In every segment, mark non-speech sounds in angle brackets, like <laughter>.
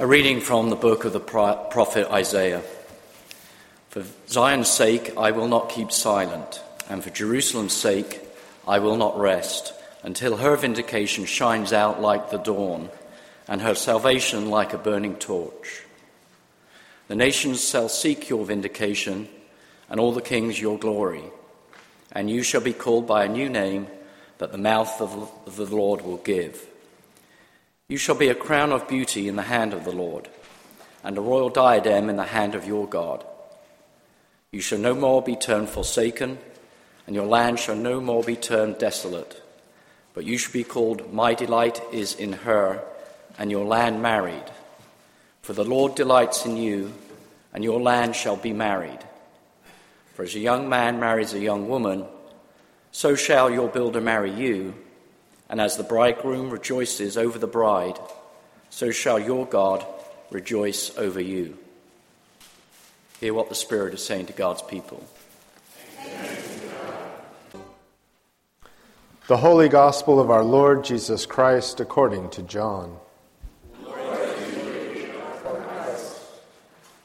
A reading from the book of the prophet Isaiah. For Zion's sake, I will not keep silent, and for Jerusalem's sake, I will not rest, until her vindication shines out like the dawn, and her salvation like a burning torch. The nations shall seek your vindication, and all the kings your glory, and you shall be called by a new name that the mouth of the Lord will give. You shall be a crown of beauty in the hand of the Lord, and a royal diadem in the hand of your God. You shall no more be termed forsaken, and your land shall no more be termed desolate, but you shall be called, My delight is in her, and your land married. For the Lord delights in you, and your land shall be married. For as a young man marries a young woman, so shall your builder marry you and as the bridegroom rejoices over the bride, so shall your God rejoice over you. Hear what the Spirit is saying to God's people. The Holy Gospel of our Lord Jesus Christ according to John.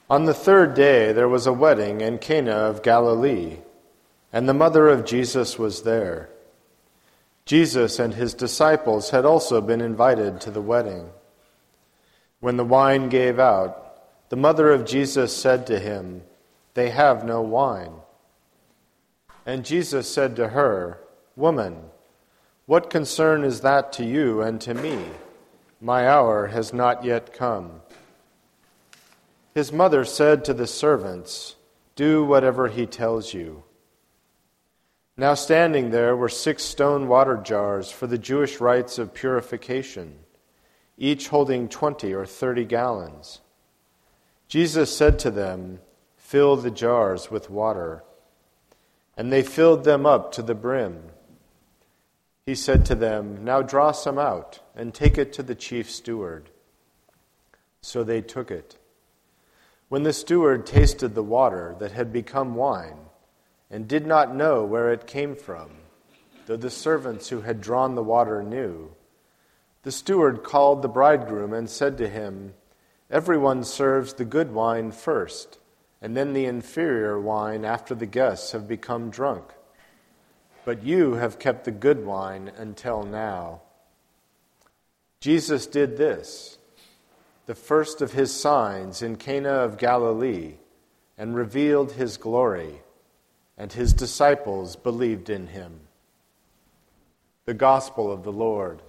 On the third day there was a wedding in Cana of Galilee, and the mother of Jesus was there. Jesus and his disciples had also been invited to the wedding. When the wine gave out, the mother of Jesus said to him, They have no wine. And Jesus said to her, Woman, what concern is that to you and to me? My hour has not yet come. His mother said to the servants, Do whatever he tells you. Now, standing there were six stone water jars for the Jewish rites of purification, each holding twenty or thirty gallons. Jesus said to them, Fill the jars with water. And they filled them up to the brim. He said to them, Now draw some out and take it to the chief steward. So they took it. When the steward tasted the water that had become wine, and did not know where it came from, though the servants who had drawn the water knew. The steward called the bridegroom and said to him, Everyone serves the good wine first, and then the inferior wine after the guests have become drunk. But you have kept the good wine until now. Jesus did this, the first of his signs in Cana of Galilee, and revealed his glory and his disciples believed in him. The Gospel of the Lord.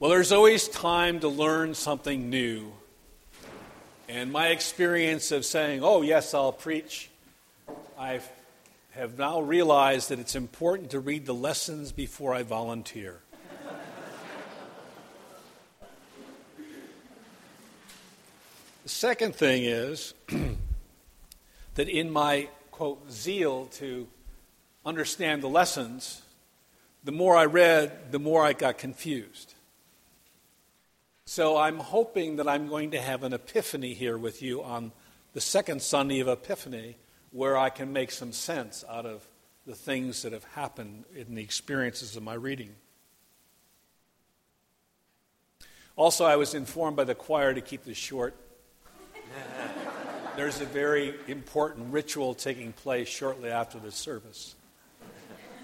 Well, there's always time to learn something new. And my experience of saying, oh, yes, I'll preach, I have now realized that it's important to read the lessons before I volunteer. The second thing is <clears throat> that in my, quote, zeal to understand the lessons, the more I read, the more I got confused. So I'm hoping that I'm going to have an epiphany here with you on the second Sunday of Epiphany, where I can make some sense out of the things that have happened in the experiences of my reading. Also, I was informed by the choir to keep this short there's a very important ritual taking place shortly after the service.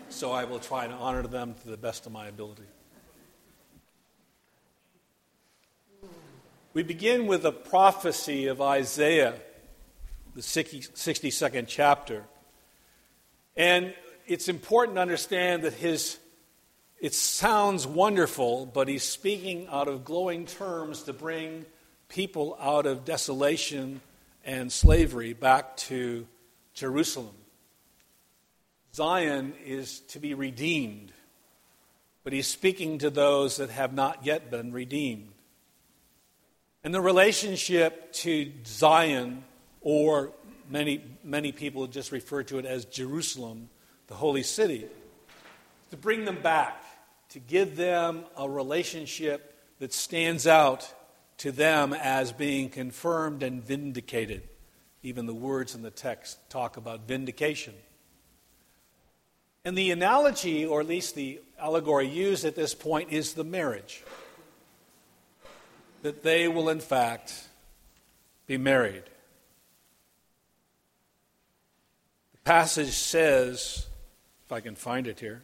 So I will try to honor them to the best of my ability. We begin with a prophecy of Isaiah, the 62nd chapter. And it's important to understand that his it sounds wonderful, but he's speaking out of glowing terms to bring people out of desolation and slavery back to Jerusalem. Zion is to be redeemed, but he's speaking to those that have not yet been redeemed. And the relationship to Zion, or many, many people just refer to it as Jerusalem, the holy city, to bring them back, to give them a relationship that stands out to them as being confirmed and vindicated. Even the words in the text talk about vindication. And the analogy, or at least the allegory used at this point, is the marriage. That they will, in fact, be married. The passage says, if I can find it here,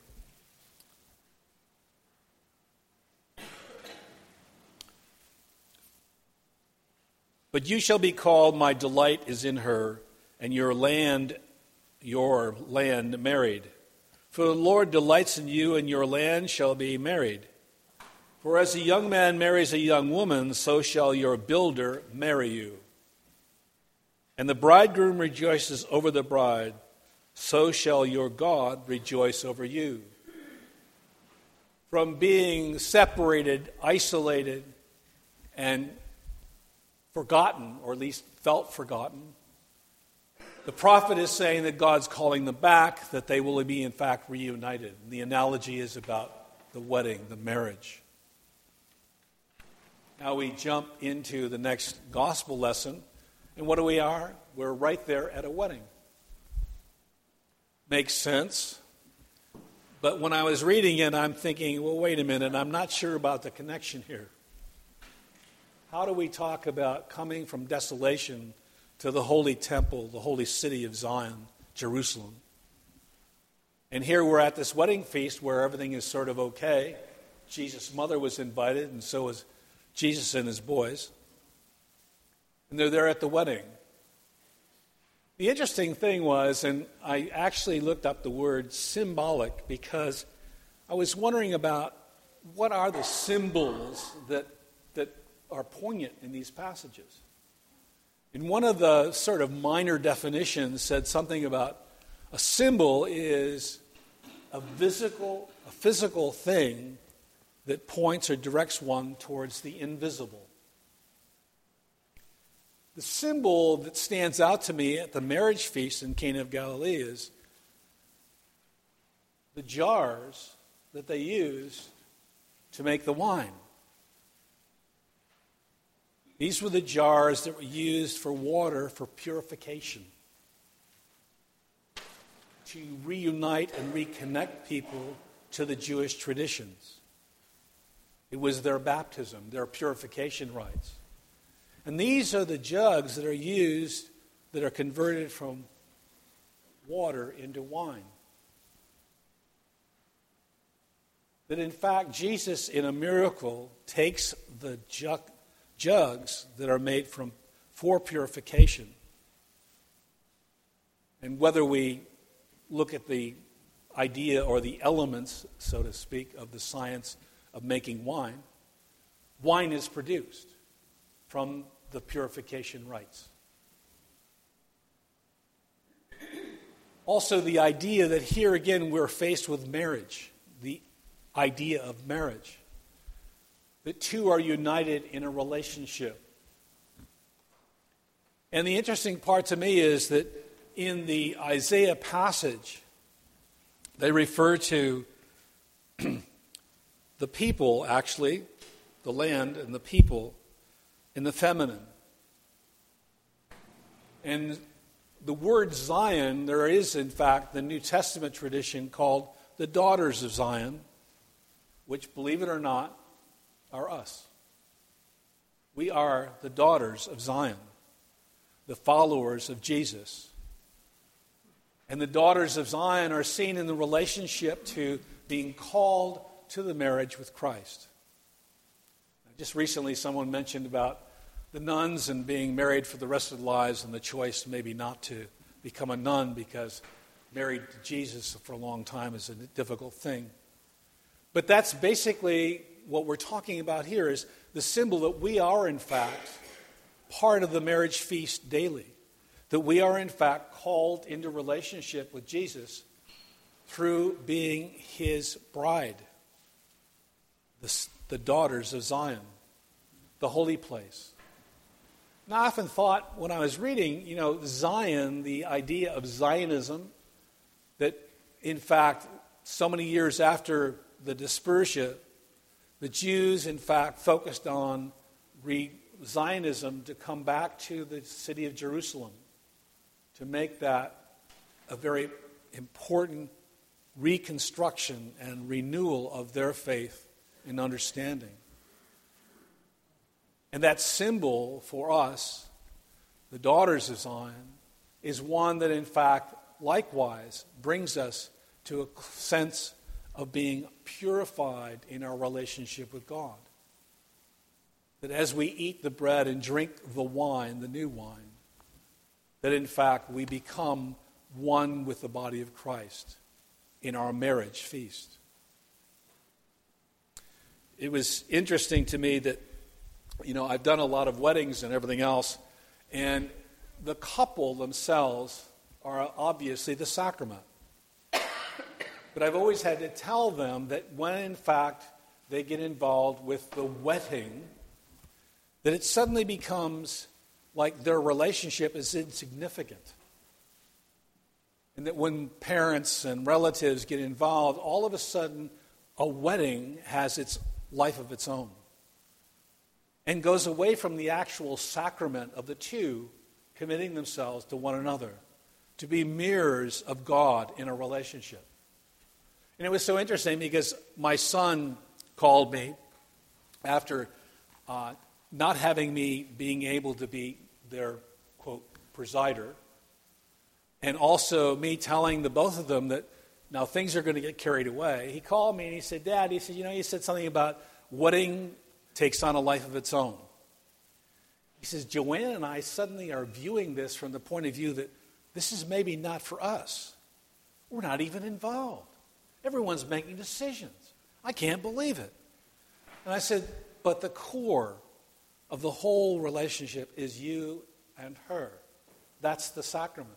But you shall be called, My delight is in her, and your land, your land married. For the Lord delights in you, and your land shall be married. For as a young man marries a young woman, so shall your builder marry you. And the bridegroom rejoices over the bride, so shall your God rejoice over you. From being separated, isolated, and forgotten, or at least felt forgotten. The prophet is saying that God's calling them back, that they will be, in fact, reunited. And the analogy is about the wedding, the marriage. Now we jump into the next gospel lesson. And what do we are? We're right there at a wedding. Makes sense. But when I was reading it, I'm thinking, well, wait a minute, I'm not sure about the connection here. How do we talk about coming from desolation to the holy temple, the holy city of Zion, Jerusalem? And here we're at this wedding feast where everything is sort of okay. Jesus' mother was invited, and so was Jesus and his boys. And they're there at the wedding. The interesting thing was, and I actually looked up the word symbolic because I was wondering about what are the symbols that are poignant in these passages. In one of the sort of minor definitions said something about a symbol is a physical, a physical thing that points or directs one towards the invisible. The symbol that stands out to me at the marriage feast in Cana of Galilee is the jars that they used to make the wine. These were the jars that were used for water for purification, to reunite and reconnect people to the Jewish traditions. It was their baptism, their purification rites. And these are the jugs that are used that are converted from water into wine. That in fact, Jesus, in a miracle, takes the jug, jugs that are made from for purification. And whether we look at the idea or the elements, so to speak, of the science of making wine, wine is produced from the purification rites. Also, the idea that here again we're faced with marriage, the idea of marriage that two are united in a relationship. And the interesting part to me is that in the Isaiah passage, they refer to <clears throat> the people, actually, the land and the people, in the feminine. And the word Zion, there is, in fact, the New Testament tradition called the daughters of Zion, which, believe it or not, are us. We are the daughters of Zion, the followers of Jesus. And the daughters of Zion are seen in the relationship to being called to the marriage with Christ. Just recently, someone mentioned about the nuns and being married for the rest of their lives and the choice maybe not to become a nun because married to Jesus for a long time is a difficult thing. But that's basically what we're talking about here is the symbol that we are, in fact, part of the marriage feast daily. That we are, in fact, called into relationship with Jesus through being his bride, the, the daughters of Zion, the holy place. Now, I often thought when I was reading, you know, Zion, the idea of Zionism, that in fact, so many years after the dispersion the Jews, in fact, focused on re- Zionism to come back to the city of Jerusalem, to make that a very important reconstruction and renewal of their faith and understanding. And that symbol for us, the daughters of Zion, is one that, in fact, likewise brings us to a sense of being purified in our relationship with God. That as we eat the bread and drink the wine, the new wine, that in fact we become one with the body of Christ in our marriage feast. It was interesting to me that, you know, I've done a lot of weddings and everything else, and the couple themselves are obviously the sacrament. But I've always had to tell them that when in fact they get involved with the wedding, that it suddenly becomes like their relationship is insignificant. And that when parents and relatives get involved, all of a sudden a wedding has its life of its own and goes away from the actual sacrament of the two committing themselves to one another to be mirrors of God in a relationship. And it was so interesting because my son called me after uh, not having me being able to be their, quote, presider, and also me telling the both of them that now things are going to get carried away. He called me and he said, Dad, he said, you know, you said something about wedding takes on a life of its own. He says, Joanne and I suddenly are viewing this from the point of view that this is maybe not for us. We're not even involved. Everyone's making decisions. I can't believe it. And I said, but the core of the whole relationship is you and her. That's the sacrament.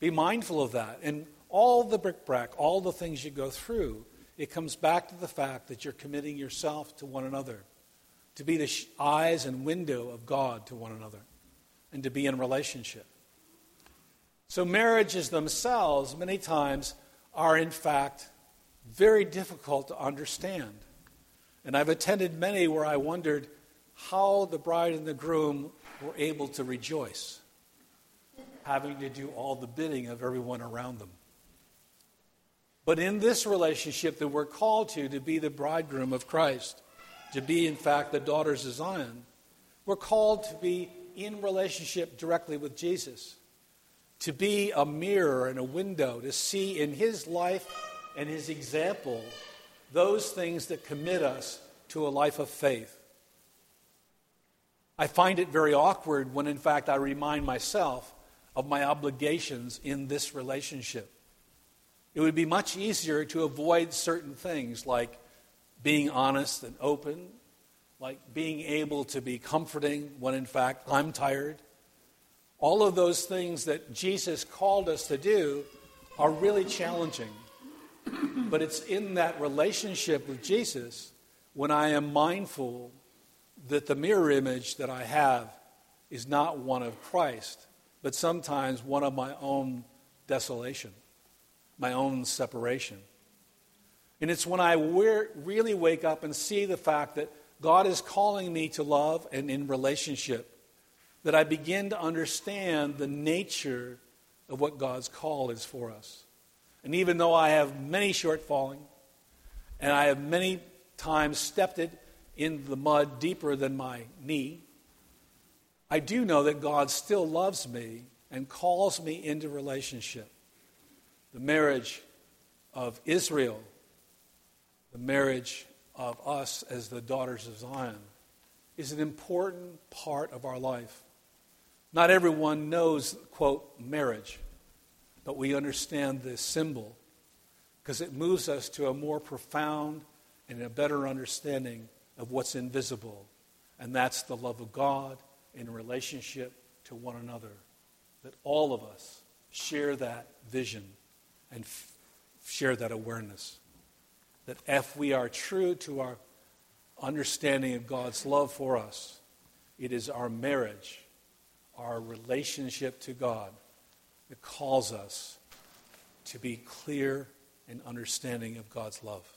Be mindful of that. And all the bric-a-brac, all the things you go through, it comes back to the fact that you're committing yourself to one another, to be the eyes and window of God to one another, and to be in relationship. So, marriages themselves, many times, are in fact very difficult to understand. And I've attended many where I wondered how the bride and the groom were able to rejoice, having to do all the bidding of everyone around them. But in this relationship that we're called to, to be the bridegroom of Christ, to be, in fact, the daughters of Zion, we're called to be in relationship directly with Jesus, to be a mirror and a window, to see in his life and his example those things that commit us to a life of faith. I find it very awkward when, in fact, I remind myself of my obligations in this relationship. It would be much easier to avoid certain things like being honest and open, like being able to be comforting when, in fact, I'm tired. All of those things that Jesus called us to do are really challenging. But it's in that relationship with Jesus when I am mindful that the mirror image that I have is not one of Christ, but sometimes one of my own desolation, my own separation. And it's when I really wake up and see the fact that God is calling me to love and in relationship that I begin to understand the nature of what God's call is for us. And even though I have many shortfalling, and I have many times stepped it in the mud deeper than my knee, I do know that God still loves me and calls me into relationship. The marriage of Israel, the marriage of us as the daughters of Zion, is an important part of our life. Not everyone knows, quote, marriage, but we understand this symbol because it moves us to a more profound and a better understanding of what's invisible. And that's the love of God in relationship to one another. That all of us share that vision and f- share that awareness. That if we are true to our understanding of God's love for us, it is our marriage, our relationship to God, that calls us to be clear and understanding of God's love.